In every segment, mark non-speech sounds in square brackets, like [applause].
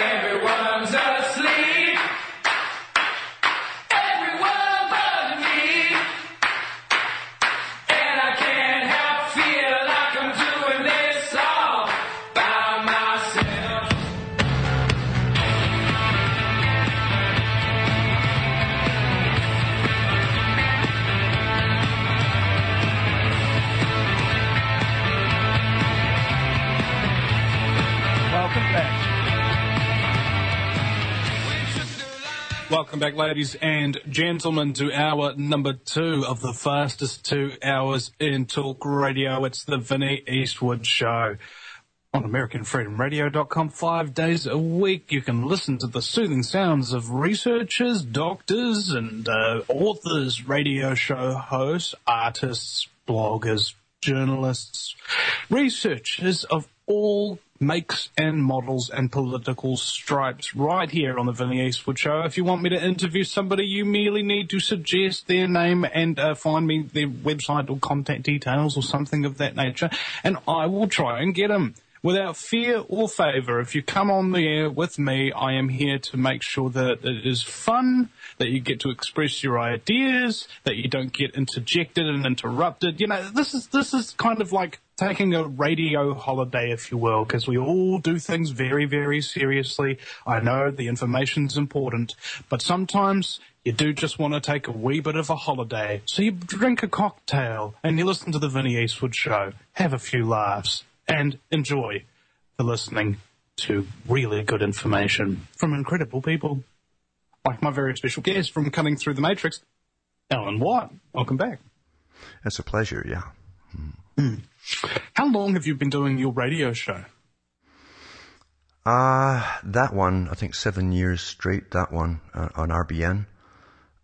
Everyone's Welcome back, ladies and gentlemen, to hour number two of the fastest two hours in talk radio. It's the Vinny Eastwood Show. On AmericanFreedomRadio.com, five days a week, you can listen to the soothing sounds of researchers, doctors, and uh, authors, radio show hosts, artists, bloggers, journalists, researchers of all makes and models and political stripes right here on the Vinny Eastwood Show. If you want me to interview somebody, you merely need to suggest their name and uh, find me their website or contact details or something of that nature, and I will try and get them. Without fear or favour, if you come on the air with me, I am here to make sure that it is fun, that you get to express your ideas, that you don't get interjected and interrupted. You know, this is this is kind of like taking a radio holiday, if you will, because we all do things very, very seriously. I know the information's important, but sometimes you do just want to take a wee bit of a holiday. So you drink a cocktail and you listen to the Vinny Eastwood show, have a few laughs, and enjoy the listening to really good information from incredible people. Like my very special guest from Cutting Through the Matrix, Alan Watt. Welcome back. It's a pleasure, yeah. Mm. How long have you been doing your radio show? Uh, that one, I think seven years straight, that one, uh, on RBN.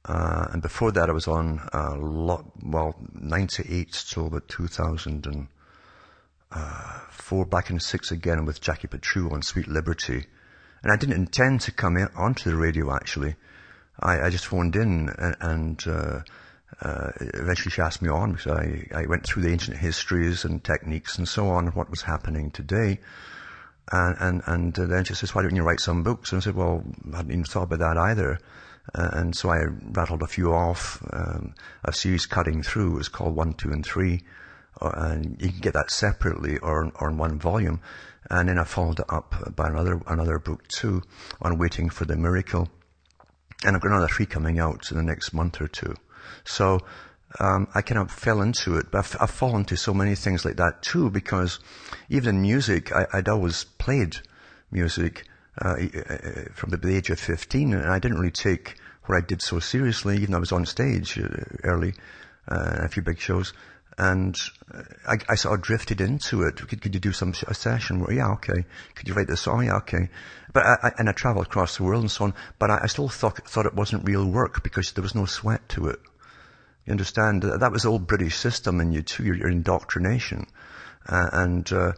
Uh, and before that I was on, uh, lot, well, 98 till about 2004, back in six again with Jackie Patru on Sweet Liberty. And I didn't intend to come in, onto the radio actually. I, I just phoned in and, and uh, uh, eventually she asked me on because I, I went through the ancient histories and techniques and so on, what was happening today. And, and, and uh, then she says, why don't you write some books? And I said, well, I hadn't even thought about that either. Uh, and so I rattled a few off, um, a series cutting through. Was called One, Two, and Three. Uh, and you can get that separately or, or in one volume. And then I followed it up by another, another book too on Waiting for the Miracle. And I've got another three coming out in the next month or two. So, um, I kind of fell into it, but I've, I've fallen into so many things like that too, because even in music, I, I'd always played music, uh, uh, from the age of 15, and I didn't really take what I did so seriously, even though I was on stage uh, early, uh, a few big shows. And uh, I, I sort of drifted into it. Could, could you do some a session? Well, yeah, okay. Could you write this song? Yeah, okay. But I, I, and I traveled across the world and so on. But I, I still thought thought it wasn't real work because there was no sweat to it. You understand? That was the old British system, and you too, your, your indoctrination, uh, and uh,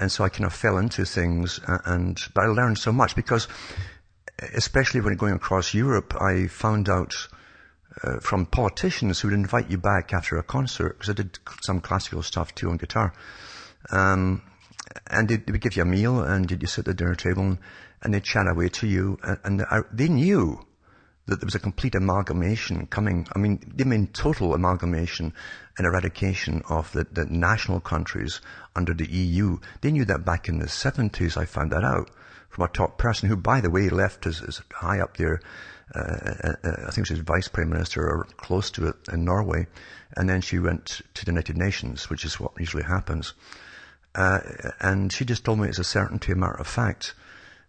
and so I kind of fell into things, uh, and but I learned so much because, especially when going across Europe, I found out uh, from politicians who would invite you back after a concert because I did some classical stuff too on guitar. Um, and they, they would give you a meal and you'd sit at the dinner table and, and they'd chat away to you and, and I, they knew that there was a complete amalgamation coming. I mean, they mean total amalgamation and eradication of the, the national countries under the EU. They knew that back in the 70s. I found that out from a top person who, by the way, left as, as high up there. Uh, uh, I think she was vice prime minister or close to it in Norway. And then she went to the United Nations, which is what usually happens. Uh, and she just told me it's a certainty, a matter of fact.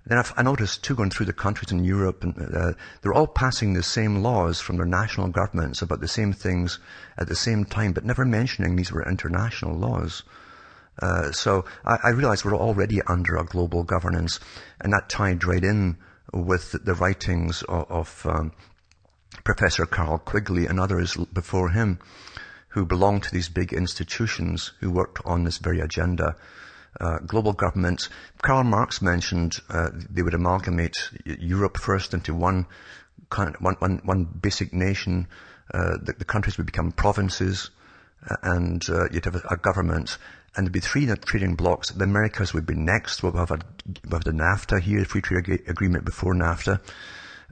Then I noticed too, going through the countries in Europe, and uh, they're all passing the same laws from their national governments about the same things at the same time, but never mentioning these were international laws. Uh, so I, I realized we're already under a global governance, and that tied right in with the, writings of, of um, Professor Carroll Quigley and others before him, who belonged to these big institutions who worked on this very agenda uh, global governments. Karl Marx mentioned uh, they would amalgamate Europe first into one, one, one basic nation. Uh, the, the, countries would become provinces, uh, and uh, you'd have a, a, government, and there'd be three trading blocks. The Americas would be next. We'll have, a, we'll the NAFTA here, free trade agreement before NAFTA.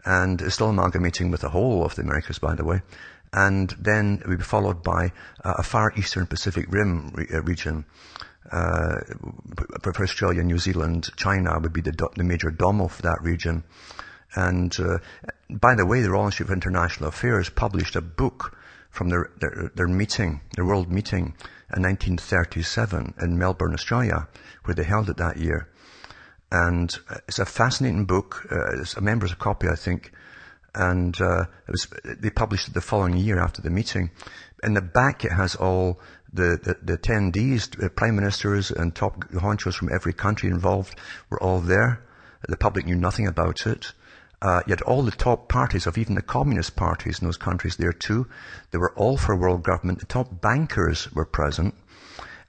And it's still amalgamating with the whole of the Americas, by the way. And then it would be followed by a far eastern Pacific Rim uh, region. Uh, for Australia, New Zealand, China would be the, do- the major domo for that region. And uh, by the way, the Royal Institute of International Affairs published a book from their, their, their meeting, their world meeting in 1937 in Melbourne, Australia, where they held it that year. And uh, it's a fascinating book. Uh, it's a member's copy, I think. And uh, it was, they published it the following year after the meeting. In the back, it has all the, the, the attendees, the prime ministers and top honchos from every country involved were all there. The public knew nothing about it. Uh, yet all the top parties of even the communist parties in those countries there too, they were all for world government. The top bankers were present.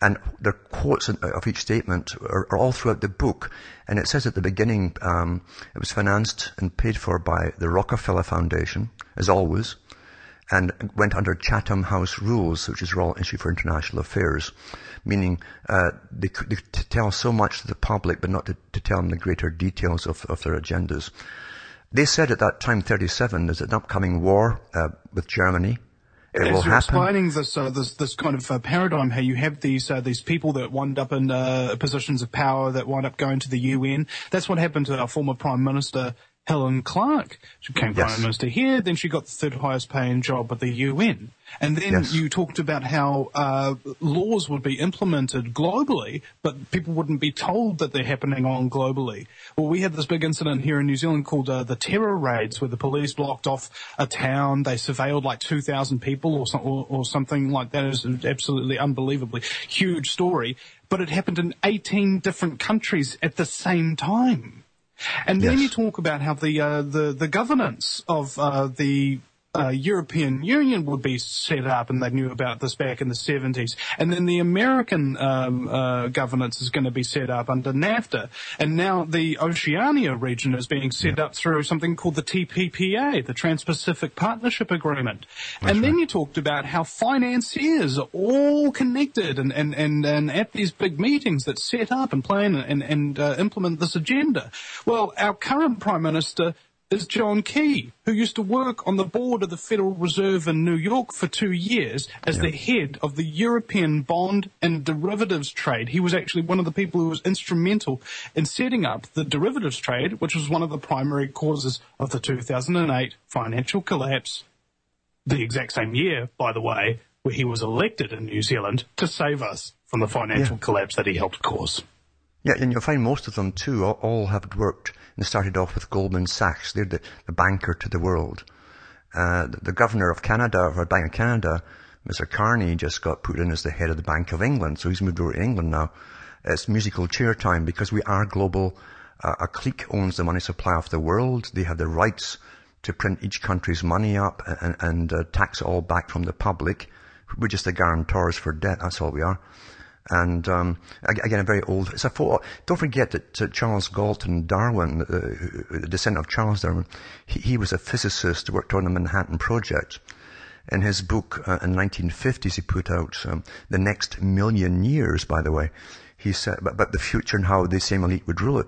And the quotes of each statement are, are, all throughout the book. And it says at the beginning, um, it was financed and paid for by the Rockefeller Foundation, as always, and went under Chatham House rules, which is Royal Institute for International Affairs, meaning uh, they could they tell so much to the public, but not to, to tell them the greater details of, of their agendas. They said at that time, 37, there's an upcoming war uh, with Germany. It As will you're happen. explaining this, uh, this, this kind of uh, paradigm, how you have these, uh, these people that wind up in uh, positions of power that wind up going to the UN. That's what happened to our former Prime Minister, Helen Clark. She became Yes. Prime Minister here, then she got the third highest paying job at the UN. And then Yes. you talked about how uh, laws would be implemented globally, but people wouldn't be told that they're happening on globally. Well, we had this big incident here in New Zealand called uh, the terror raids, where the police blocked off a town. They surveilled like 2,000 people or, some, or, or something like that. An absolutely unbelievably huge story. But it happened in 18 different countries at the same time. And then Yes. you talk about how the uh, the the governance of uh, the uh, European Union would be set up, and they knew about this back in the 70s. And then the American um, uh, governance is going to be set up under NAFTA, and now the Oceania region is being set up through something called the TPPA, the Trans-Pacific Partnership Agreement. and then you talked about how financiers are all connected, and and and, and at these big meetings that set up and plan and and uh, implement this agenda. Well, our current prime minister is John Key, who used to work on the board of the Federal Reserve in New York for two years as the head of the European bond and derivatives trade. He was actually one of the people who was instrumental in setting up the derivatives trade, which was one of the primary causes of the 2008 financial collapse. The exact same year, by the way, where he was elected in New Zealand to save us from the financial Yeah. collapse that he helped cause. Yeah, and you'll find most of them too, all, have worked and started off with Goldman Sachs. They're the, the banker to the world. Uh, the, the governor of Canada, of Bank of Canada, Mr. Carney, just got put in as the head of the Bank of England, so he's moved over to England now. It's musical chair time because we are global. Uh, a clique owns the money supply of the world. They have the rights to print each country's money up and, and uh, tax it all back from the public. We're just the guarantors for debt. That's all we are. And um, ag- again, a very old. It's a photo. Don't forget that Charles Galton Darwin, uh, the descendant of Charles Darwin, he, he was a physicist who worked on the Manhattan Project. In his book uh, in 1950s, he put out um, the next million years. By the way, he said about, about the future and how the same elite would rule it,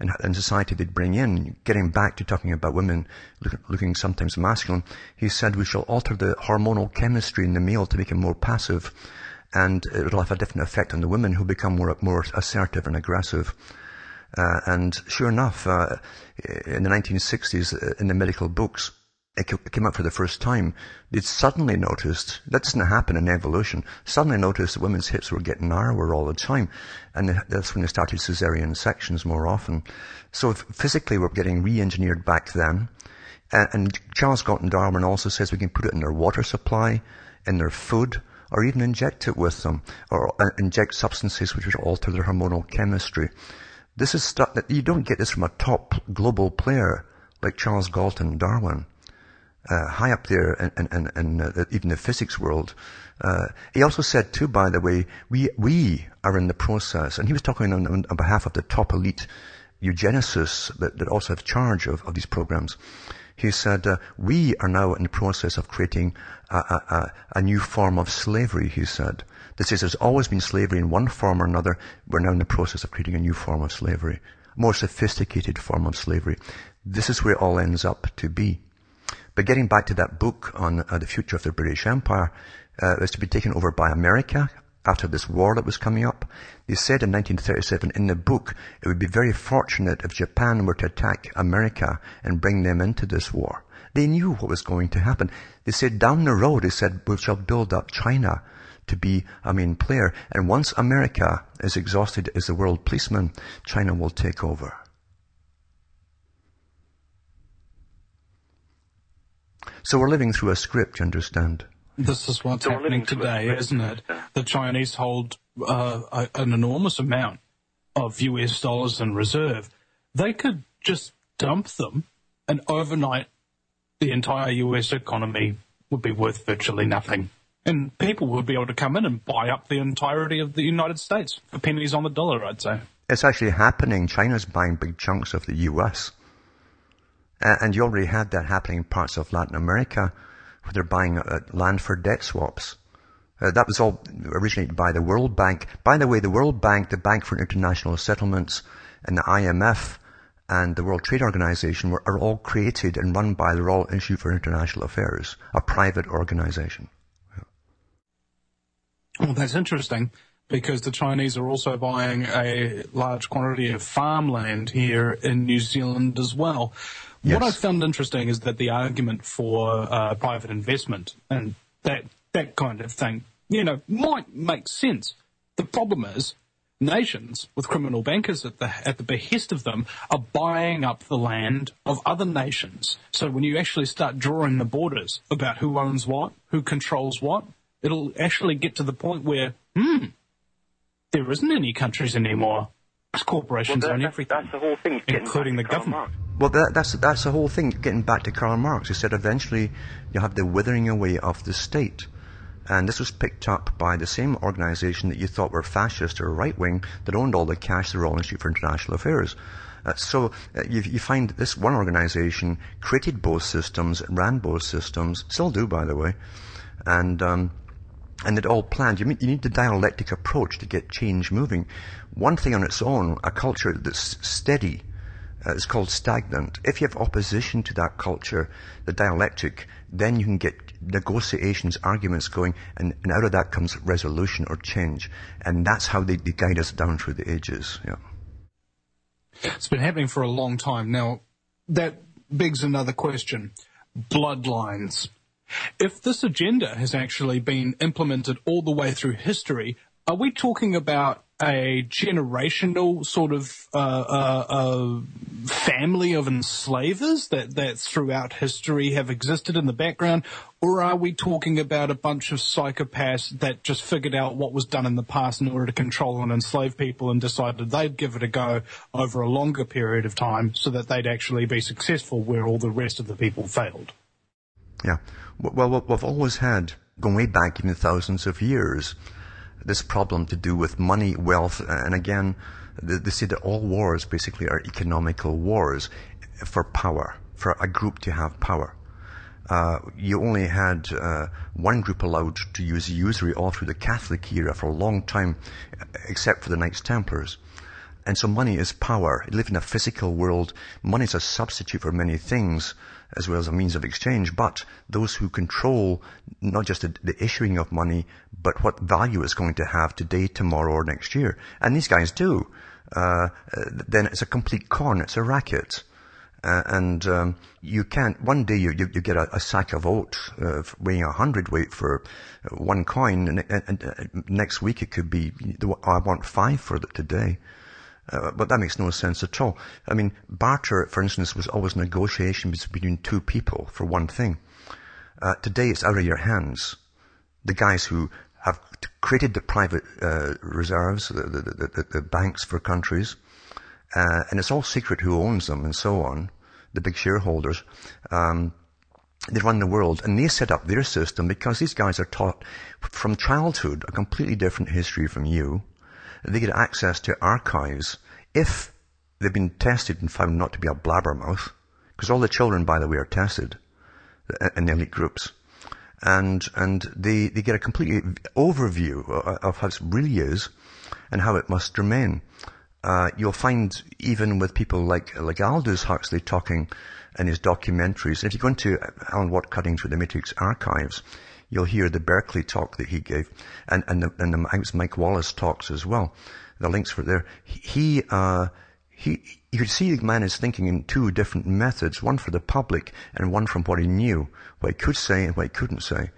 and, and society they'd bring in. Getting back to talking about women look, looking sometimes masculine, he said we shall alter the hormonal chemistry in the male to make him more passive and it'll have a different effect on the women who become more more assertive and aggressive. Uh, and sure enough, uh, in the 1960s, uh, in the medical books, it came up for the first time. They'd suddenly noticed that doesn't happen in evolution. Suddenly noticed that women's hips were getting narrower all the time, and that's when they started cesarean sections more often. So physically, we're getting re-engineered back then. And, Charles Galton Darwin also says we can put it in their water supply, in their food, or even inject it with them, or uh, inject substances which would alter their hormonal chemistry. This is stuff that you don't get this from a top global player like Charles Galton Darwin. Uh, high up there in, in, in, in uh, even the physics world. Uh, he also said too, by the way, we, we are in the process, and he was talking on, on, on behalf of the top elite eugenicists that, that also have charge of, of these programs. He said, uh, we are now in the process of creating a, a, a, new form of slavery, he said. This is, there's always been slavery in one form or another. We're now in the process of creating a new form of slavery. A more sophisticated form of slavery. This is where it all ends up to be. But getting back to that book on uh, the future of the British Empire, uh, was to be taken over by America after this war that was coming up. They said in 1937 in the book, it would be very fortunate if Japan were to attack America and bring them into this war. They knew what was going to happen. They said down the road, they said, we shall build up China to be a main player. And once America is exhausted as the world policeman, China will take over. So we're living through a script, you understand? This is what's So happening living through today, it. isn't it? Yeah. The Chinese hold uh, a, an enormous amount of US dollars in reserve. They could just dump them, and overnight, the entire US economy would be worth virtually nothing. And people would be able to come in and buy up the entirety of the United States for pennies on the dollar, I'd say. It's actually happening. China's buying big chunks of the US. Uh, and you already had that happening in parts of Latin America where they're buying uh, land for debt swaps. Uh, that was all originated by the World Bank. By the way, the World Bank, the Bank for International Settlements, and the IMF and the World Trade Organization were, are all created and run by the Royal Institute for International Affairs, a private organization. Well, that's interesting because the Chinese are also buying a large quantity of farmland here in New Zealand as well. What I found interesting is that the argument for uh, private investment and that that kind of thing, you know, might make sense. The problem is nations with criminal bankers at the at the behest of them are buying up the land of other nations. So when you actually start drawing the borders about who owns what, who controls what, it'll actually get to the point where, hmm, there isn't any countries anymore. It's corporations that- own everything, that's the whole thing. including the back to Karl government. Marx. Well, that, that's, that's the whole thing. Getting back to Karl Marx, he said eventually you have the withering away of the state. And this was picked up by the same organization that you thought were fascist or right wing that owned all the cash, the Royal Institute for International Affairs. Uh, so uh, you, you find this one organization created both systems, ran both systems, still do by the way, and um, and it all planned. You, mean, you need the dialectic approach to get change moving. One thing on its own, a culture that's steady, is called stagnant. If you have opposition to that culture, the dialectic, then you can get negotiations, arguments going, and, and out of that comes resolution or change. And that's how they, they guide us down through the ages. Yeah. It's been happening for a long time. Now, that begs another question. Bloodlines. If this agenda has actually been implemented all the way through history, are we talking about a generational sort of uh, uh, uh, family of enslavers that, that throughout history have existed in the background, or are we talking about a bunch of psychopaths that just figured out what was done in the past in order to control and enslave people and decided they'd give it a go over a longer period of time so that they'd actually be successful where all the rest of the people failed? Yeah. Well, we've always had, going way back even thousands of years, this problem to do with money, wealth, and again, they, say that all wars basically are economical wars for power, for a group to have power. Uh, you only had uh, one group allowed to use usury all through the Catholic era for a long time, except for the Knights Templars. And so money is power. You live in a physical world. Money is a substitute for many things as well as a means of exchange. But those who control not just the, the issuing of money, but what value it's going to have today, tomorrow, or next year. And these guys do. Uh, then it's a complete con. It's a racket. Uh, and um, you can't. One day you, you, you get a, a, sack of oats uh, weighing a hundredweight for one coin, and, and, and, uh, next week it could be I want five for it today. Uh, but that makes no sense at all. I mean, barter, for instance, was always negotiation between two people for one thing. Uh, today it's out of your hands. The guys who have created the private uh, reserves, the, the, the, the, banks for countries, uh, and it's all secret who owns them and so on, the big shareholders. Um, they run the world and they set up their system because these guys are taught from childhood a completely different history from you they get access to archives if they've been tested and found not to be a blabbermouth. Because all the children, by the way, are tested in the elite groups. And, and they, they get a complete overview of how it really is and how it must remain. Uh, you'll find even with people like, like Aldous Huxley talking in his documentaries, if you go into Alan Watt Cutting Through the Matrix archives, you'll hear the Berkeley talk that he gave and, and the, and the Mike Wallace talks as well. The links for there. He, uh, he, you could see the man is thinking in two different methods, one for the public and one from what he knew, what he could say and what he couldn't say.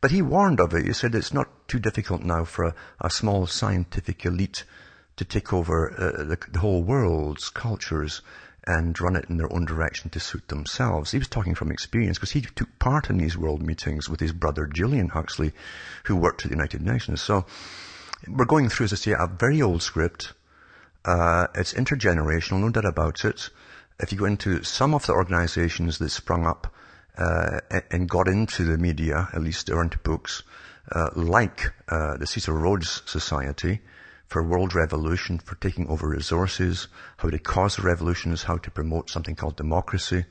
But he warned of it. He said it's not too difficult now for a, a small scientific elite to take over uh, the, the, whole world's cultures and run it in their own direction to suit themselves. He was talking from experience because he took part in these world meetings with his brother Julian Huxley, who worked at the United Nations. So we're going through, as I say, a very old script uh, it's intergenerational, no doubt about it. If you go into some of the organizations that sprung up uh, and got into the media, at least or into books, uh, like uh, the Cecil Rhodes Society for World Revolution, for taking over resources, how to cause revolutions, how to promote something called democracy,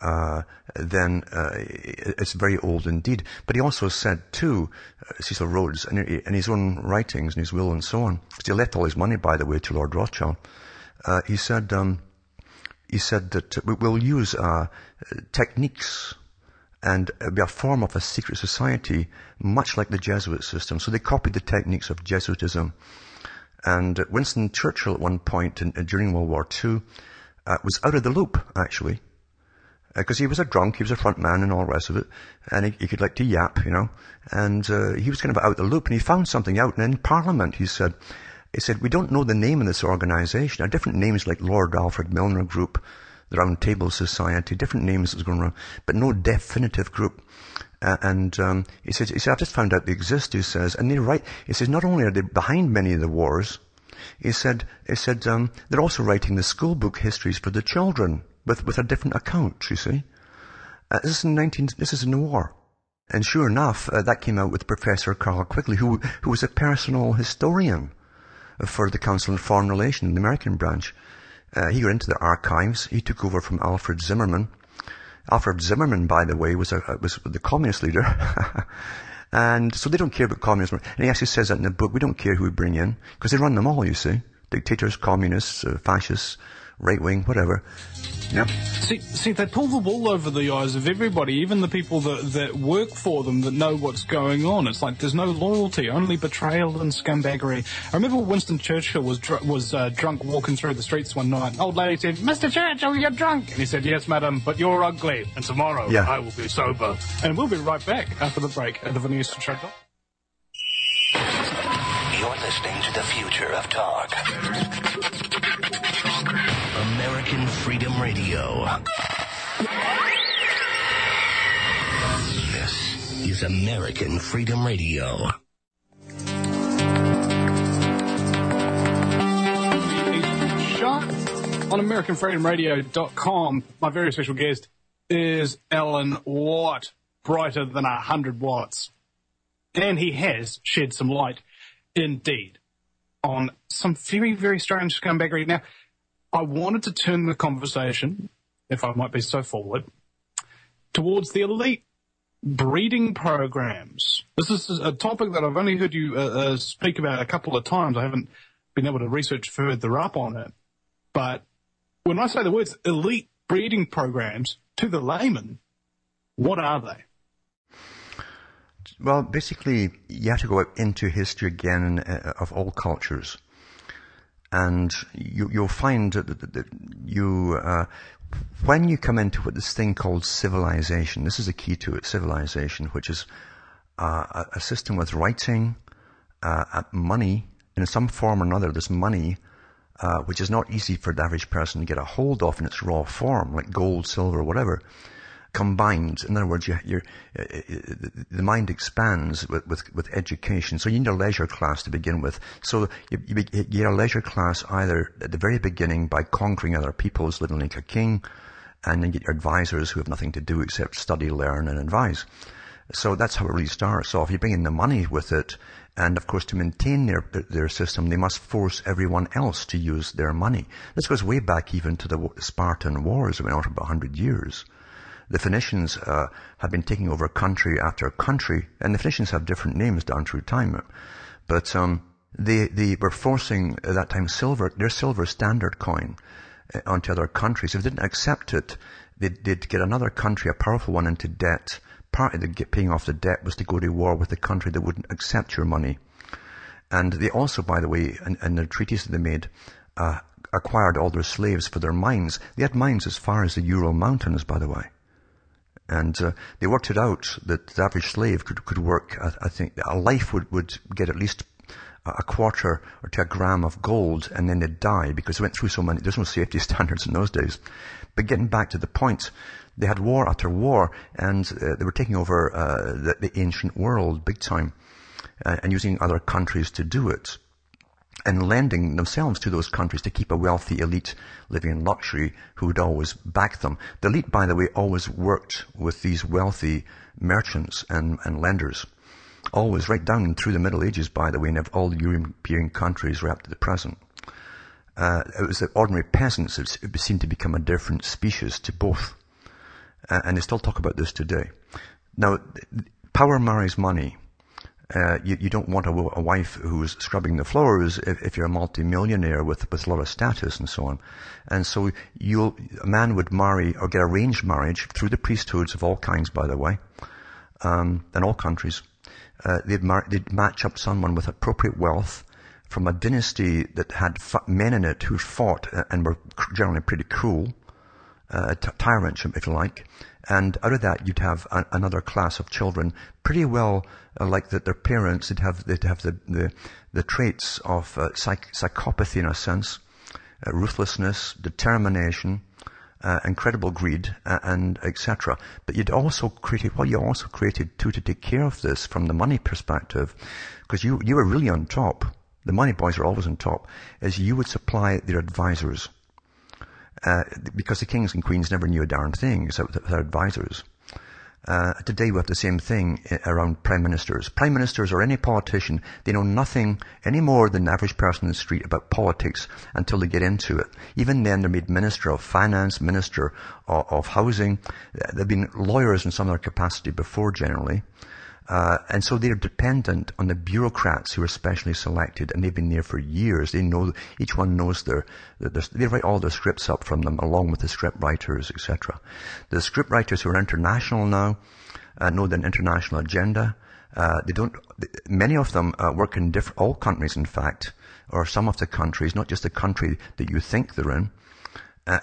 uh, then uh, it's very old indeed. But he also said too, uh, Cecil Rhodes, in, in, his own writings and his will and so on, because he left all his money, by the way, to Lord Rothschild. Uh, he said, um, he said that we'll use uh, techniques and be a form of a secret society, much like the Jesuit system. So they copied the techniques of Jesuitism. And Winston Churchill at one point in, during World War II was out of the loop, actually because uh, he was a drunk, he was a front man and all the rest of it, and he, he could like to yap, you know, and uh, he was kind of out of the loop, and he found something out, and in Parliament he said, he said, we don't know the name of this organization. Now, different names like Lord Alfred Milner Group, the Round Table Society, different names that's going around, but no definitive group. Uh, and um, he says, he said, I've just found out they exist, he says, and they're right. He says, not only are they behind many of the wars, he said, he said, um, they're also writing the school book histories for the children with, with a different account, you see. Uh, this is in 19, this is in the war. And sure enough, uh, that came out with Professor Carl Quigley, who, who was a personal historian for the Council on Foreign Relations, in the American branch. Uh, he got into the archives. He took over from Alfred Zimmerman. Alfred Zimmerman, by the way, was a, was the communist leader. [laughs] and so they don't care about communism. And he actually says that in the book. We don't care who we bring in because they run them all, you see. Dictators, communists, uh, fascists, right wing, whatever. Yep. See, see, they pull the wool over the eyes of everybody, even the people that, that work for them that know what's going on. It's like there's no loyalty, only betrayal and scumbaggery. I remember Winston Churchill was dr- was uh, drunk walking through the streets one night. An Old lady said, "Mr. Churchill, you're drunk," and he said, "Yes, madam, but you're ugly, and tomorrow yeah. I will be sober." And we'll be right back after the break at the Vinny Eastwood Show. You're listening to the future of talk. Freedom Radio. This is American Freedom Radio. On AmericanFreedomRadio.com. My very special guest is Alan Watt, brighter than a hundred watts. And he has shed some light, indeed, on some very, very strange scumbaggery. Now, I wanted to turn the conversation, if I might be so forward, towards the elite breeding programs. This is a topic that I've only heard you uh, uh, speak about a couple of times. I haven't been able to research further up on it. But when I say the words elite breeding programs to the layman, what are they? Well, basically, you have to go into history again uh, of all cultures and you, will find that, that, you, uh, when you come into what this thing called civilization, this is a key to it, civilization, which is uh, a system with writing, uh, money, in some form or another, this money, uh, which is not easy for the average person to get a hold of in its raw form, like gold, silver, whatever combined. In other words, you, uh, uh, the mind expands with, with, with, education. So you need a leisure class to begin with. So you, you, you, get a leisure class either at the very beginning by conquering other peoples, living like a king, and then get your advisors who have nothing to do except study, learn, and advise. So that's how it really starts off. You bring in the money with it, And of course, to maintain their, their system, they must force everyone else to use their money. This goes way back even to the Spartan Wars, went on for about 100 years. The Phoenicians uh, have been taking over country after country, and the Phoenicians have different names down through time. But um, they, they were forcing, at that time, silver, their silver standard coin uh, onto other countries. If they didn't accept it, they'd, they'd get another country, a powerful one, into debt part of the paying off the debt was to go to war with the country that wouldn't accept your money. And they also, by the way, in, in the treaties that they made, uh, acquired all their slaves for their mines. They had mines as far as the Ural Mountains, by the way. And uh, they worked it out that the average slave could, could work, I, I think, a life would, would get at least a quarter or to a gram of gold and then they'd die because they went through so many, there's no safety [laughs] standards in those days. But getting back to the point, they had war after war, and uh, they were taking over uh, the, the, ancient world big time, uh, and using other countries to do it, and lending themselves to those countries to keep a wealthy elite living in luxury who would always back them. The elite, by the way, always worked with these wealthy merchants and, and lenders. Always right down through the Middle Ages, by the way, and of all European countries right up to the present. Uh, it was the ordinary peasants that seemed to become a different species to both uh, and they still talk about this today. Now, power marries money. Uh, you, you, don't want a, a, wife who's scrubbing the floors if, if, you're a multimillionaire with, with a lot of status and so on. And so you'll, a man would marry or get arranged marriage through the priesthoods of all kinds, by the way, um, in all countries. Uh, they'd, mar- they'd match up someone with appropriate wealth from a dynasty that had men in it who fought and were generally pretty cruel uh, tyrant, if you like. And out of that, you'd have a, another class of children, pretty well uh, like that their parents. They'd have they'd have the the, the traits of uh, psych- psychopathy in a sense, uh, ruthlessness, determination, uh, incredible greed, and etc. But you'd also created well, you also created too to take care of this from the money perspective, because you you were really on top. The money boys are always on top. Is you would supply their advisors uh, because the kings and queens never knew a darn thing except their advisors. Uh, today we have the same thing around prime ministers. Prime ministers or any politician, they know nothing any more than the average person in the street about politics until they get into it. Even then they're made minister of finance, minister of, of housing. They've been lawyers in some other capacity before generally. Uh, and so they're dependent on the bureaucrats who are specially selected, and they've been there for years. They know each one knows their, their they write all their scripts up from them, along with the script writers, etc. The script writers who are international now uh, know the international agenda. Uh, they don't. Many of them uh, work in all countries, in fact, or some of the countries, not just the country that you think they're in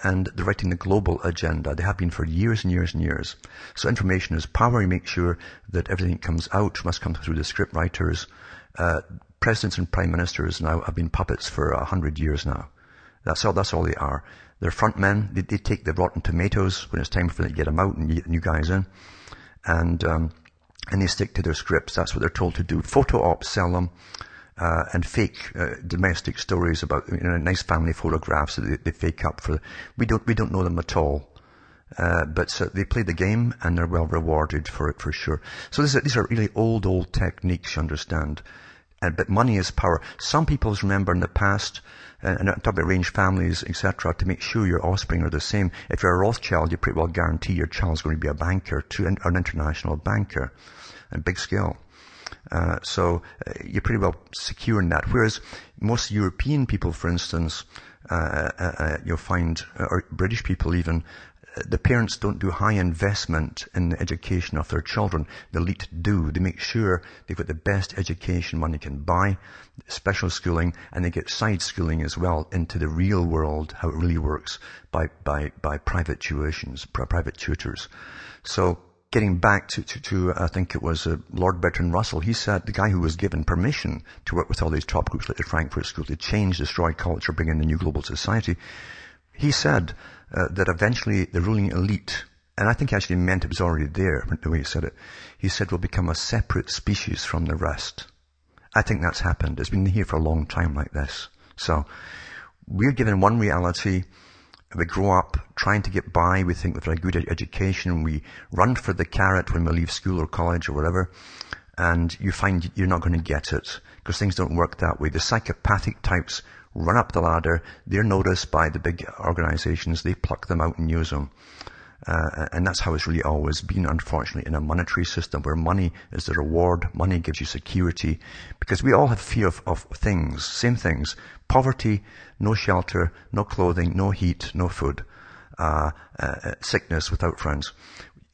and writing the global agenda. They have been for years and years and years. So information is power. You make sure that everything that comes out must come through the script writers. Uh, presidents and prime ministers now have been puppets for a hundred years now. That's all, that's all they are. They're front men. They, they take the rotten tomatoes when it's time for them to get them out and get new guys in. And, um, and they stick to their scripts. That's what they're told to do. Photo ops sell them uh, and fake uh, domestic stories about you know, nice family photographs that they, they, fake up for. We don't we don't know them at all. Uh, but so they play the game and they're well rewarded for it for sure. So are, these are really old, old techniques, you understand. And, but money is power. Some people remember in the past, uh, and I'm talking about arranged families, etc., to make sure your offspring are the same. If you're a Rothschild, you pretty well guarantee your child's going to be a banker, to an international banker, and big scale. Uh, so uh, you're pretty well secure in that. Whereas most European people, for instance, uh, uh, uh you'll find, or British people even, the parents don't do high investment in the education of their children. The elite do. They make sure they've got the best education money can buy, special schooling, and they get side schooling as well into the real world, how it really works by, by, by private tuitions, private tutors. So getting back to, to, to I think it was uh, Lord Bertrand Russell, he said the guy who was given permission to work with all these top groups like the Frankfurt School to change, destroy culture, bring in the new global society, he said uh, that eventually the ruling elite, and I think he actually meant it was already there, the way he said it, he said will become a separate species from the rest. I think that's happened. It's been here for a long time like this. So, we're given one reality, we grow up trying to get by. We think we've had a good education, we run for the carrot when we leave school or college or whatever. and you find you're not going to get it because things don't work that way. The psychopathic types run up the ladder. They're noticed by the big organizations. They pluck them out and use them. Uh, and that's how it's really always been, unfortunately, in a monetary system where money is the reward, money gives you security, because we all have fear of, of things, same things. Poverty, no shelter, no clothing, no heat, no food, uh, uh, sickness without friends.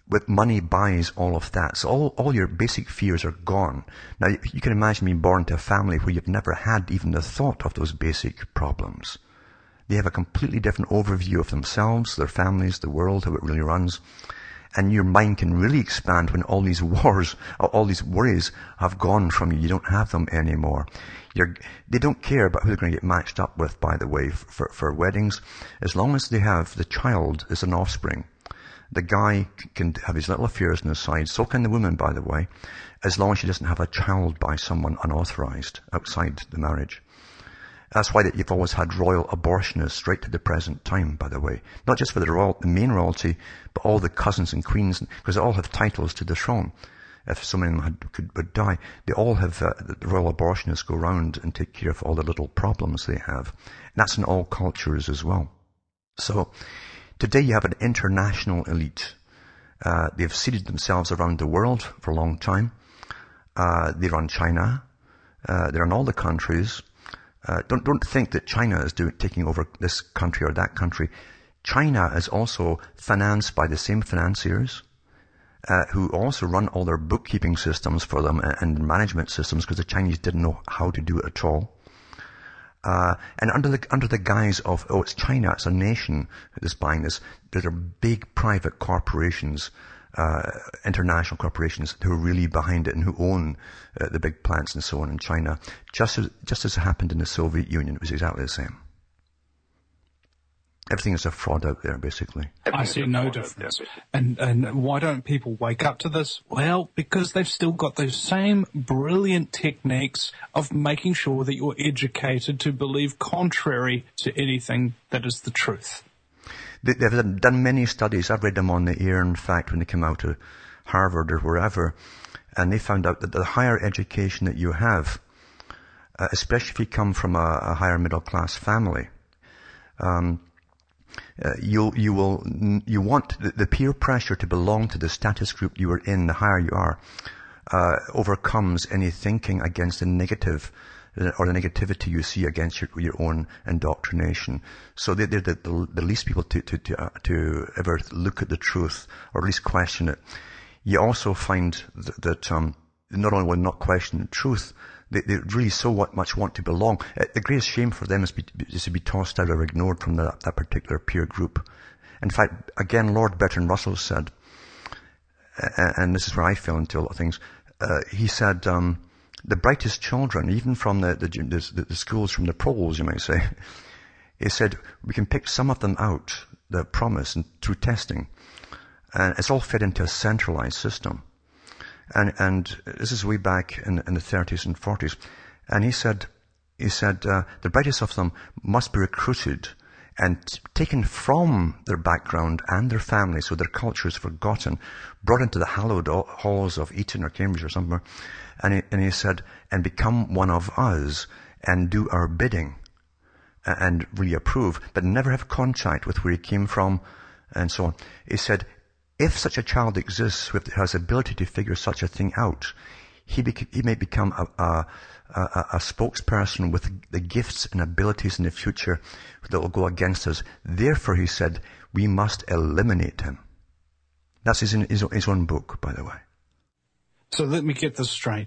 With money buys all of that. So all, all your basic fears are gone. Now you can imagine being born to a family where you've never had even the thought of those basic problems. They have a completely different overview of themselves, their families, the world, how it really runs. And your mind can really expand when all these wars, all these worries have gone from you. You don't have them anymore. You're, they don't care about who they're going to get matched up with, by the way, for, for weddings. As long as they have the child as an offspring, the guy can have his little affairs on the side. So can the woman, by the way, as long as she doesn't have a child by someone unauthorized outside the marriage. That's why that you've always had royal abortionists right to the present time, by the way. Not just for the, royal, the main royalty, but all the cousins and queens, because they all have titles to the throne. If some someone had, could, would die, they all have, uh, the royal abortionists go around and take care of all the little problems they have. And that's in all cultures as well. So, today you have an international elite. Uh, they've seeded themselves around the world for a long time. Uh, they run China. Uh, they're in all the countries. Uh, don't don't think that China is doing, taking over this country or that country. China is also financed by the same financiers uh, who also run all their bookkeeping systems for them and, and management systems because the Chinese didn't know how to do it at all. Uh, and under the under the guise of oh it's China, it's a nation that's buying this. There are big private corporations uh, international corporations who are really behind it and who own uh, the big plants and so on in China. Just as, just as happened in the Soviet Union, it was exactly the same. Everything is a fraud out there, basically. I see no difference. And and why don't people wake up to this? Well, because they've still got those same brilliant techniques of making sure that you're educated to believe contrary to anything that is the truth. They, have done many studies. I've read them on the air, in fact, when they came out of Harvard or wherever. And they found out that the higher education that you have, uh, especially if you come from a, a higher middle class family, um, uh, you you will you want the, the, peer pressure to belong to the status group you are in. The higher you are, uh, overcomes any thinking against the negative or the negativity you see against your, your own indoctrination. So they're, the, the, the, least people to, to, to, uh, to, ever look at the truth or at least question it. You also find that, that um, not only will not question the truth, they, they really so much want to belong. Uh, the greatest shame for them is, be, is to be tossed out or ignored from that, that particular peer group. In fact, again, Lord Bertrand Russell said, and this is where I fell into a lot of things, uh, he said, um, the brightest children, even from the, the, the, schools from the proles, you might say, [laughs] he said, we can pick some of them out, the promise, and through testing. And it's all fed into a centralized system. And, and this is way back in, in the 30s and 40s. And he said, he said, uh, the brightest of them must be recruited and taken from their background and their family, so their culture is forgotten, brought into the hallowed halls of Eton or Cambridge or somewhere, and he, and he said, and become one of us and do our bidding and really approve, but never have contact with where he came from and so on. He said, if such a child exists who has ability to figure such a thing out, he, he may become a, a, a, a, spokesperson with the gifts and abilities in the future that will go against us. Therefore, he said, we must eliminate him. That's his, his, his own book, by the way. So let me get this straight.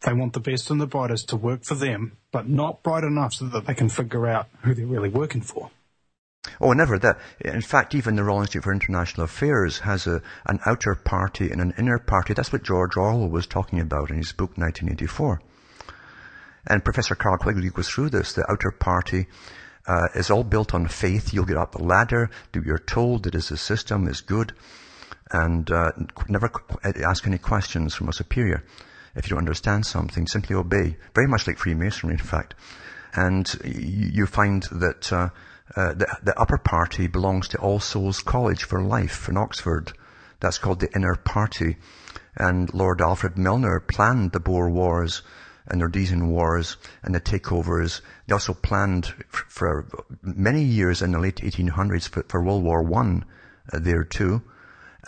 They want the best and the brightest to work for them, but not bright enough so that they can figure out who they're really working for. Oh, never that. In fact, even the Royal Institute for International Affairs has a, an outer party and an inner party. That's what George Orwell was talking about in his book 1984. And Professor Carroll Quigley goes through this. The outer party uh, is all built on faith. You'll get up the ladder, do you're told that is the system is good, and uh, never ask any questions from a superior. If you don't understand something, simply obey. Very much like Freemasonry, in fact. And you find that uh, uh, the, the upper party belongs to All Souls College for Life in Oxford. That's called the inner party. And Lord Alfred Milner planned the Boer Wars and the Rhodesian Wars and the takeovers. They also planned for many years in the late 1800s for, for World War One uh, there too.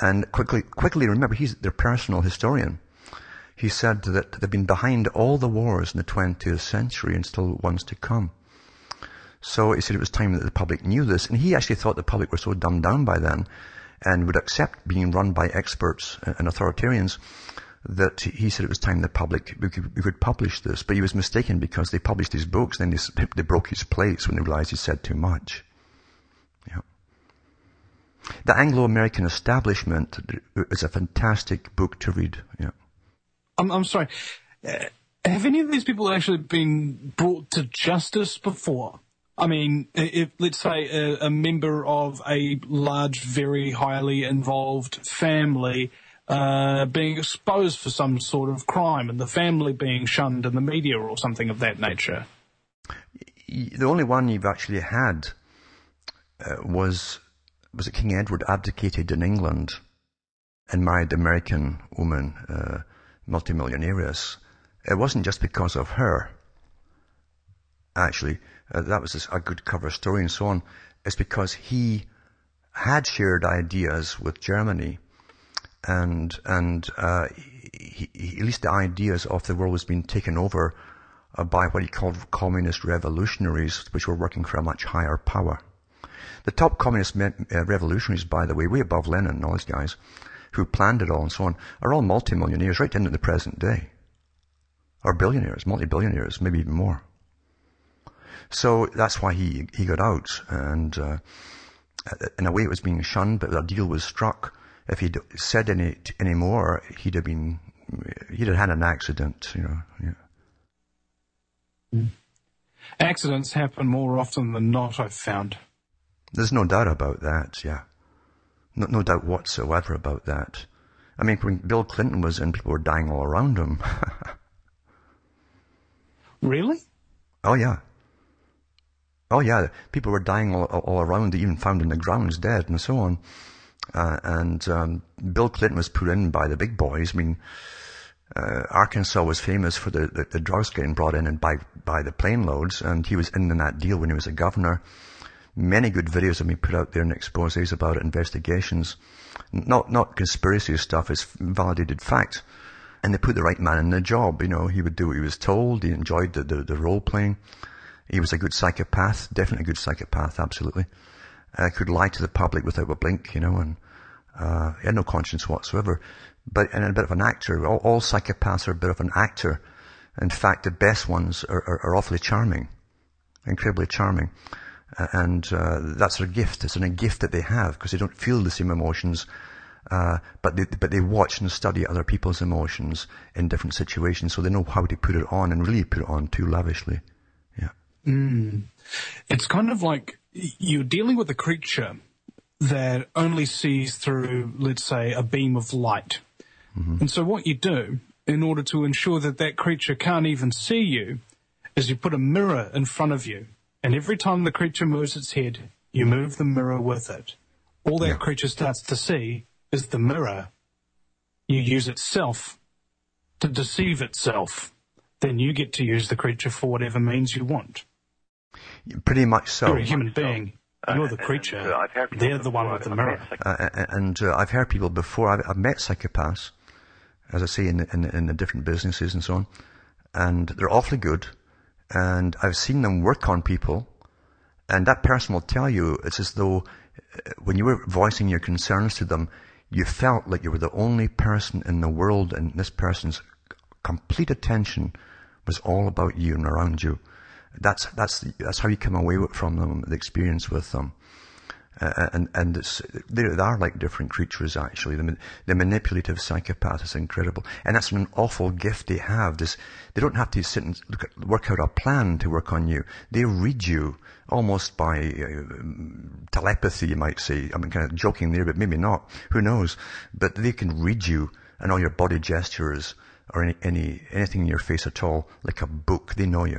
And Quigley, Quigley remember, he's their personal historian. He said that they've been behind all the wars in the 20th century and still ones to come. So he said it was time that the public knew this, and he actually thought the public were so dumbed down by then and would accept being run by experts and authoritarians that he said it was time the public we could, we could publish this. But he was mistaken because they published his books, then they, they broke his plates when they realized he said too much. The Anglo-American Establishment is a fantastic book to read. Yeah. I'm, I'm sorry. Uh, have any of these people actually been brought to justice before? I mean, if let's say a, a member of a large, very highly involved family uh, being exposed for some sort of crime and the family being shunned in the media or something of that nature. The only one you've actually had uh, was was it King Edward abdicated in England and married the American woman, uh, multimillionaires. It wasn't just because of her. Actually, uh, that was a good cover story and so on. It's because he had shared ideas with Germany and and uh, he, he, at least the ideas of the world was being taken over uh, by what he called communist revolutionaries, which were working for a much higher power. The top communist uh, revolutionaries, by the way, way above Lenin and all these guys, who planned it all and so on, are all multimillionaires right into the present day. Or billionaires, multi-billionaires, maybe even more. So that's why he, he got out and, uh, in a way it was being shunned, but a deal was struck if he'd said any any more, he'd have been he'd have had an accident. You know. Yeah. Mm. Accidents happen more often than not. I've found. There's no doubt about that. Yeah. No, no doubt whatsoever about that. I mean, when Bill Clinton was in, people were dying all around him. [laughs] really? Oh yeah. Oh yeah, people were dying all, all around, They even found in the grounds dead and so on. Uh, and um, Bill Clinton was put in by the big boys. I mean, uh, Arkansas was famous for the, the, the, drugs getting brought in and by, by the plane loads, and he was in, in that deal when he was a governor. Many good videos have been put out there and exposés about it, investigations. Not, not conspiracy stuff, it's validated fact. And they put the right man in the job, you know, he would do what he was told, he enjoyed the, the, the role playing. He was a good psychopath, definitely a good psychopath, absolutely uh, could lie to the public without a blink, you know, and uh, he had no conscience whatsoever. But and a bit of an actor. All, all psychopaths are a bit of an actor. In fact, the best ones are, are, are awfully charming, incredibly charming. And uh, that's their gift. It's a gift that they have because they don't feel the same emotions, uh, but they but they watch and study other people's emotions in different situations, so they know how to put it on and really put it on too lavishly. Yeah. Mm. It's kind of like you're dealing with a creature that only sees through, let's say, a beam of light. Mm-hmm. And so what you do in order to ensure that that creature can't even see you is you put a mirror in front of you. And every time the creature moves its head, you move the mirror with it. All that yeah. creature starts to see is the mirror. You use itself to deceive itself. Then you get to use the creature for whatever means you want. Pretty much so. You're a human being. You're the creature. And, uh, They're the one with the mirror. Uh, and uh, I've heard people before. I've, I've, met psychopaths, as I say, in in, in the different businesses and so on, and they're awfully good. And I've seen them work on people, and that person will tell you it's as though uh, when you were voicing your concerns to them, you felt like you were the only person in the world, and this person's complete attention was all about you and around you. That's, that's, that's how you come away from them, the experience with them. Uh, and and they, are like different creatures actually. The, the manipulative psychopath is incredible, and that's an awful gift they have. This, they don't have to sit and at, work out a plan to work on you. They read you almost by uh, telepathy, you might say. I'm kind of joking there, but maybe not. Who knows? But they can read you and all your body gestures or any, any anything in your face at all, like a book. They know you.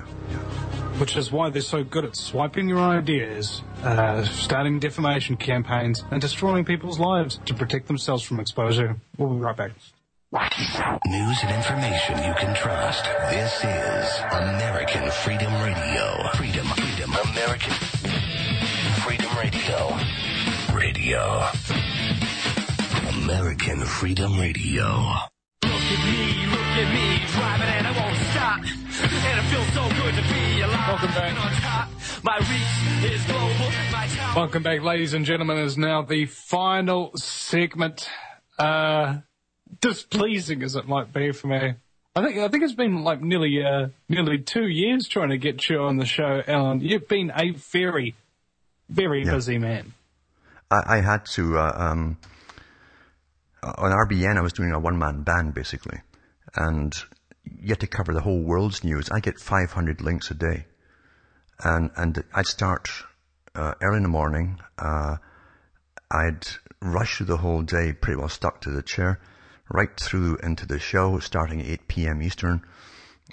Which is why they're so good at swiping your ideas, uh, starting defamation campaigns, and destroying people's lives to protect themselves from exposure. We'll be right back. News and information you can trust. This is American Freedom Radio. Freedom, freedom, American Freedom Radio. Radio. American Freedom Radio. Look at me, look at me, driving and I won't stop. And it feels so good to be alive. Welcome back. And on top, my reach is global. My tower. Welcome back, ladies and gentlemen, is now the final segment. Uh, displeasing as it might be for me. I think I think it's been like nearly uh, nearly two years trying to get you on the show, Alan. You've been a very, very Yeah. busy man. I, I had to, uh, um, on RBN, I was doing a one-man band basically. And you to cover the whole world's news. I get 500 links a day. And, and I'd start, uh, early in the morning, uh, I'd rush through the whole day, pretty well stuck to the chair, right through into the show, starting at 8 p.m. Eastern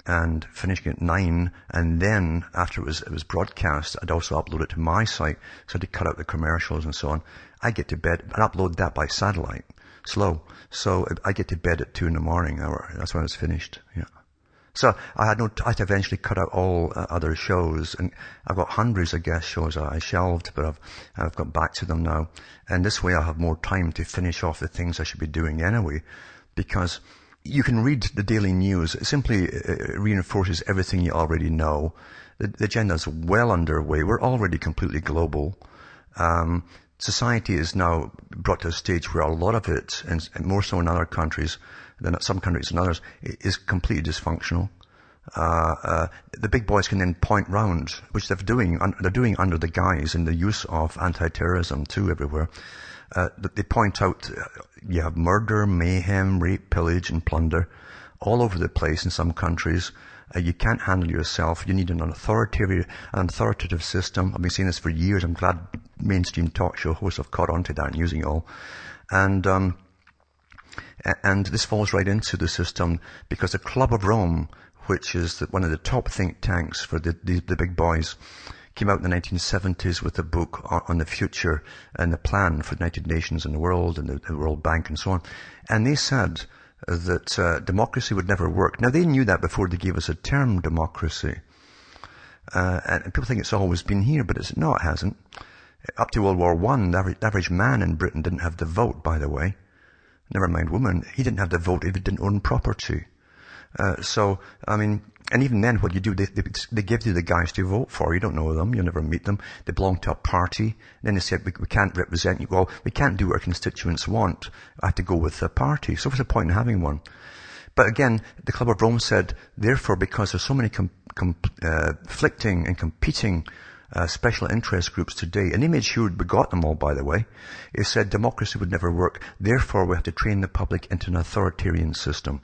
and finishing at nine. And then after it was, it was broadcast, I'd also upload it to my site. So I had to cut out the commercials and so on. I get to bed and upload that by satellite, slow. So I get to bed at two in the morning. Or that's when it's finished. Yeah. So I had no, I eventually cut out all uh, other shows and I've got hundreds of guest shows I shelved, but I've, I've got back to them now. And this way I'll have more time to finish off the things I should be doing anyway, because you can read the daily news. It simply uh, reinforces everything you already know. The, the agenda is well underway. We're already completely global. Um, society is now brought to a stage where a lot of it, and, more so in other countries than some countries and others, is completely dysfunctional. Uh, uh, the big boys can then point round, which they're doing, they're doing under the guise and the use of anti-terrorism too everywhere. Uh, that they point out uh, you have murder, mayhem, rape, pillage, and plunder all over the place in some countries. Uh, you can't handle yourself. You need an authoritative, an authoritative system. I've been saying this for years. I'm glad mainstream talk show hosts have caught on to that and using it all. And um, and this falls right into the system because the Club of Rome, which is the, one of the top think tanks for the, the, the big boys, came out in the 1970s with a book on, the future and the plan for the United Nations and the world and the, the World Bank and so on. And they said that uh, democracy would never work. Now they knew that before they gave us a term democracy. Uh, and people think it's always been here, but it's, no, it hasn't. Up to World War One, the average, the average man in Britain didn't have the vote, by the way. Never mind women. He didn't have the vote if he didn't own property. Uh, so, I mean, and even then what you do, they, they, they give you the guys to vote for. You don't know them. You'll never meet them. They belong to a party. And Then they said, we, we can't represent you. Well, we can't do what our constituents want. I have to go with the party. So what's the point in having one? But again, the Club of Rome said, therefore, because there's so many com- com- uh, conflicting and competing uh, special interest groups today, and they made sure we got them all, by the way, it said democracy would never work. Therefore, we have to train the public into an authoritarian system.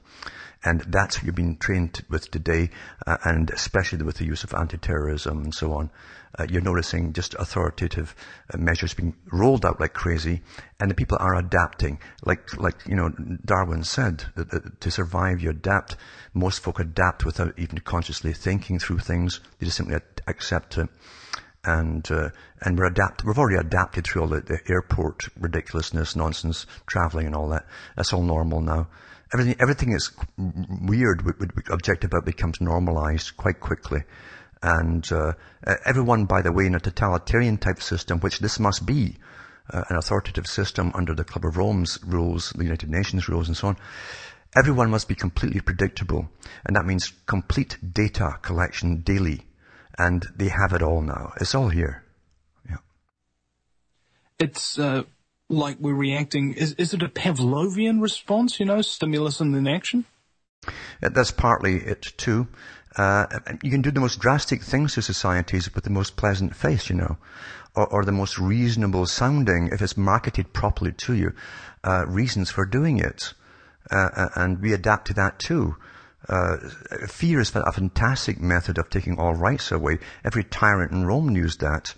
And that's what you've been trained with today, uh, and especially with the use of anti-terrorism and so on. Uh, you're noticing just authoritative uh, measures being rolled out like crazy, and the people are adapting. Like, like you know, Darwin said that, that to survive, you adapt. Most folk adapt without even consciously thinking through things. They just simply accept it and uh, and we're adapt we've already adapted through all the, the airport ridiculousness, nonsense, traveling and all that. That's all normal now. Everything everything is weird, we, we object about becomes normalized quite quickly. And uh, everyone, by the way, in a totalitarian type system, which this must be, uh, an authoritative system under the Club of Rome's rules, the United Nations rules, and so on. Everyone must be completely predictable, and that means complete data collection daily and they have it all now. It's all here. Yeah. It's uh, like we're reacting. Is, is it a Pavlovian response? You know, stimulus and then action. Uh, That's partly it too. Uh, you can do the most drastic things to societies with the most pleasant face, you know, or, or the most reasonable sounding, if it's marketed properly to you, uh, reasons for doing it. Uh, and we adapt to that too. Uh, fear is a fantastic method of taking all rights away. Every tyrant in Rome used that.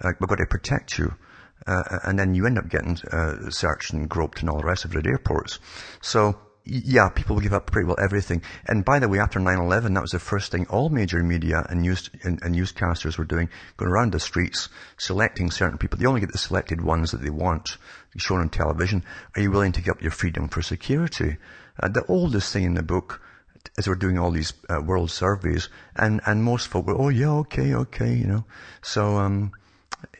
Uh, we've got to protect you. Uh, and then you end up getting uh, searched and groped and all the rest of it at airports. So yeah, people give up pretty well everything. And by the way, after 9-11, that was the first thing all major media and news, and, and newscasters were doing, going around the streets, selecting certain people. They only get the selected ones that they want shown on television. Are you willing to give up your freedom for security? Uh, the oldest thing in the book, as we're doing all these uh, world surveys, and, and most folk were, oh yeah, okay, okay, you know. So, um,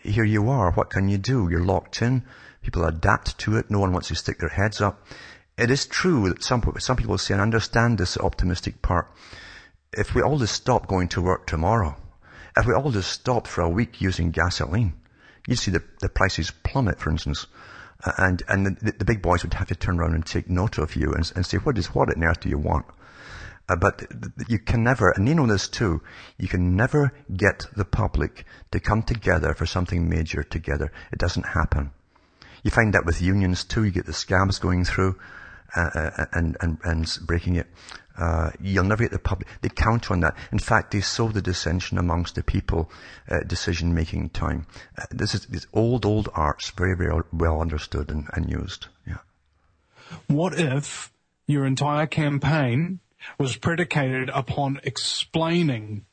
here you are. What can you do? You're locked in. People adapt to it. No one wants to stick their heads up. It is true that some, some people say, and understand this optimistic part, if we all just stop going to work tomorrow, if we all just stop for a week using gasoline, you see the, the prices plummet, for instance. And, and the, the, big boys would have to turn around and take note of you and, and say, what is, what on earth do you want? Uh, but you can never, and you know this too, you can never get the public to come together for something major together. It doesn't happen. You find that with unions too, you get the scabs going through, uh, uh and, and, and breaking it. Uh, you'll never get the public. They count on that. In fact, they sow the dissension amongst the people, uh, decision making time. Uh, this is old, old arts, very, very well understood and, and used. Yeah. What if your entire campaign was predicated upon explaining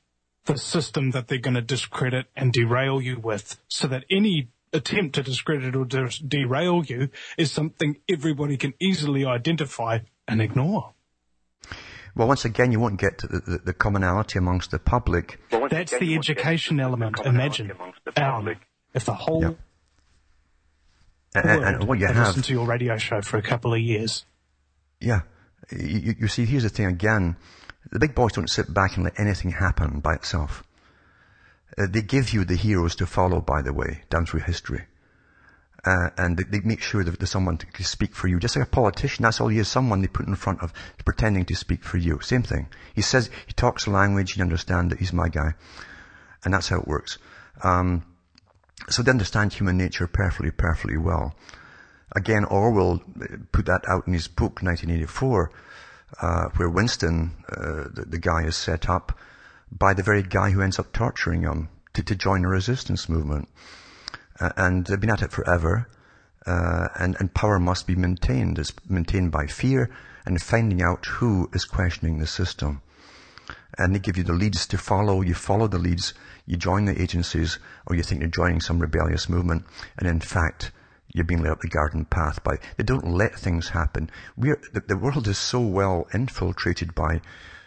the system that they're going to discredit and derail you with so that any attempt to discredit or derail you is something everybody can easily identify and ignore. Well, once again, you won't get the, the, the commonality amongst the public. Well, That's again, the education element. The Imagine um, if the whole yep. and, and, what you have listened to your radio show for a couple of years. Yeah, you, you see, here's the thing again. The big boys don't sit back and let anything happen by itself. Uh, they give you the heroes to follow, by the way, down through history. Uh, and they, they, make sure that there's someone to, speak for you. Just like a politician, that's all he is, someone they put in front of pretending to speak for you. Same thing. He says, he talks language, you understand that he's my guy. And that's how it works. Um, so they understand human nature perfectly, perfectly well. Again, Orwell put that out in his book, 1984, uh, where Winston, uh, the, the, guy, is set up by the very guy who ends up torturing him to, to join a resistance movement. Uh, and they've been at it forever. Uh, and, and power must be maintained. It's maintained by fear and finding out who is questioning the system. And they give you the leads to follow. You follow the leads. You join the agencies, or you think you're joining some rebellious movement. And in fact, you're being led up the garden path by. They don't let things happen. We're, the, the world is so well infiltrated by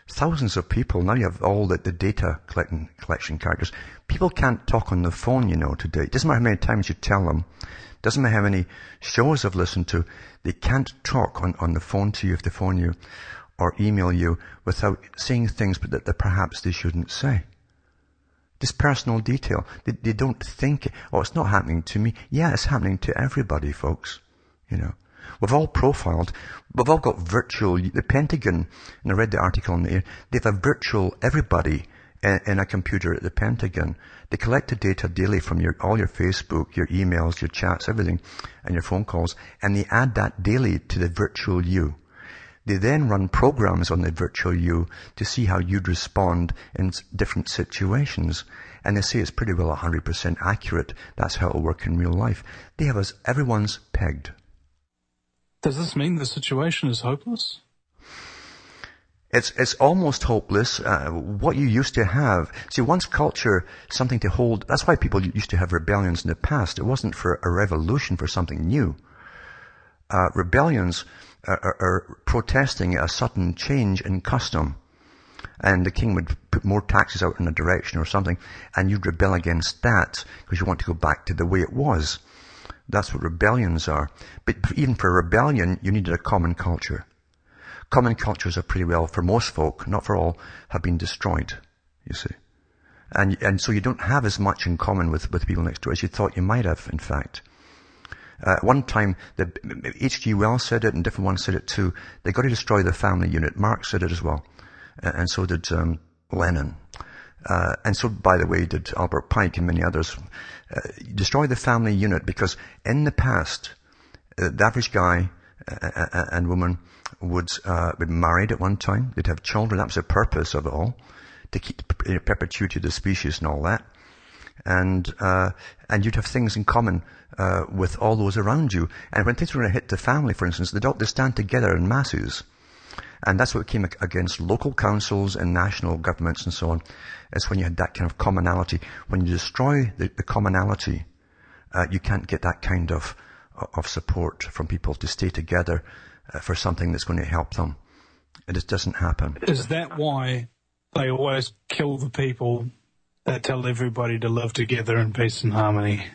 thousands of people. Now you have all the, the data collecting, collection characters. People can't talk on the phone, you know, today. It doesn't matter how many times you tell them. Doesn't matter how many shows I've listened to. They can't talk on, on the phone to you if they phone you or email you without saying things that, that perhaps they shouldn't say. This personal detail. They, they don't think, oh, it's not happening to me. Yeah, it's happening to everybody, folks. You know. We've all profiled, we've all got virtual, the Pentagon, and I read the article in the air, they have a virtual everybody in, in a computer at the Pentagon. They collect the data daily from your, all your Facebook, your emails, your chats, everything, and your phone calls, and they add that daily to the virtual you. They then run programs on the virtual you to see how you'd respond in different situations. And they say it's pretty well 100% accurate. That's how it'll work in real life. They have us, everyone's pegged. Does this mean the situation is hopeless? It's, it's almost hopeless. Uh, what you used to have, see, once culture, something to hold, that's why people used to have rebellions in the past. It wasn't for a revolution, for something new. Uh, rebellions are, are, protesting a sudden change in custom. And the king would put more taxes out in a direction or something, and you'd rebel against that because you want to go back to the way it was. That's what rebellions are. But even for a rebellion, you needed a common culture. Common cultures are pretty well, for most folk, not for all, have been destroyed, you see. And, and so you don't have as much in common with, with people next door as you thought you might have, in fact. Uh, one time, H.G. Wells said it, and different ones said it too. They got to destroy the family unit. Marx said it as well, uh, and so did um, Lenin. Uh, and so, by the way, did Albert Pike and many others. Uh, destroy the family unit because in the past, uh, the average guy uh, and woman would be married at one time. They'd have children. That was the purpose of it all, to keep the perpetuity of the species and all that and uh, and you'd have things in common uh, with all those around you. And when things were going to hit the family, for instance, they'd, they stand together in masses And that's what came against local councils and national governments and so on. Is when you had that kind of commonality. When you destroy the, the commonality, uh, you can't get that kind of of support from people to stay together uh, for something that's going to help them. It just doesn't happen. Is that why they always kill the people that tell everybody to live together in peace and harmony?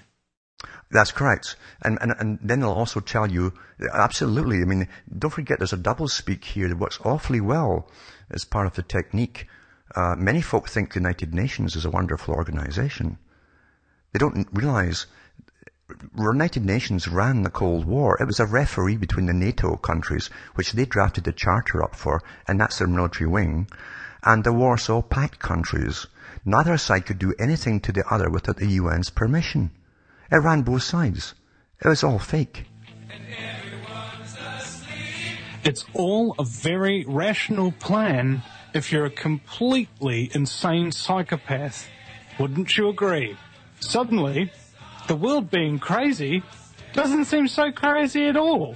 That's correct. And, and, and then they'll also tell you, absolutely, I mean, don't forget there's a double speak here that works awfully well as part of the technique. Uh, many folk think the United Nations is a wonderful organization. They don't realize the United Nations ran the Cold War. It was a referee between the NATO countries, which they drafted the charter up for, and that's their military wing, and the Warsaw Pact countries. Neither side could do anything to the other without the UN's permission. It ran both sides. It was all fake. It's all a very rational plan if you're a completely insane psychopath. Wouldn't you agree? Suddenly, the world being crazy doesn't seem so crazy at all.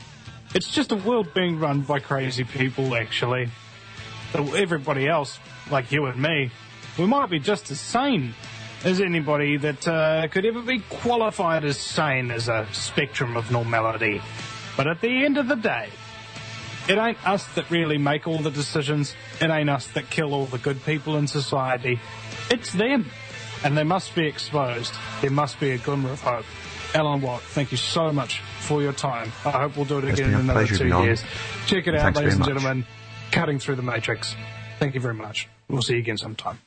It's just a world being run by crazy people, actually. Everybody else, like you and me, we might be just as sane as anybody that uh, could ever be qualified as sane as a spectrum of normality. But at the end of the day, it ain't us that really make all the decisions. It ain't us that kill all the good people in society. It's them. And they must be exposed. There must be a glimmer of hope. Alan Watt, thank you so much for your time. I hope we'll do it It's again in another two years. Check it out, Thanks ladies and gentlemen. Cutting through the matrix. Thank you very much. We'll see you again sometime.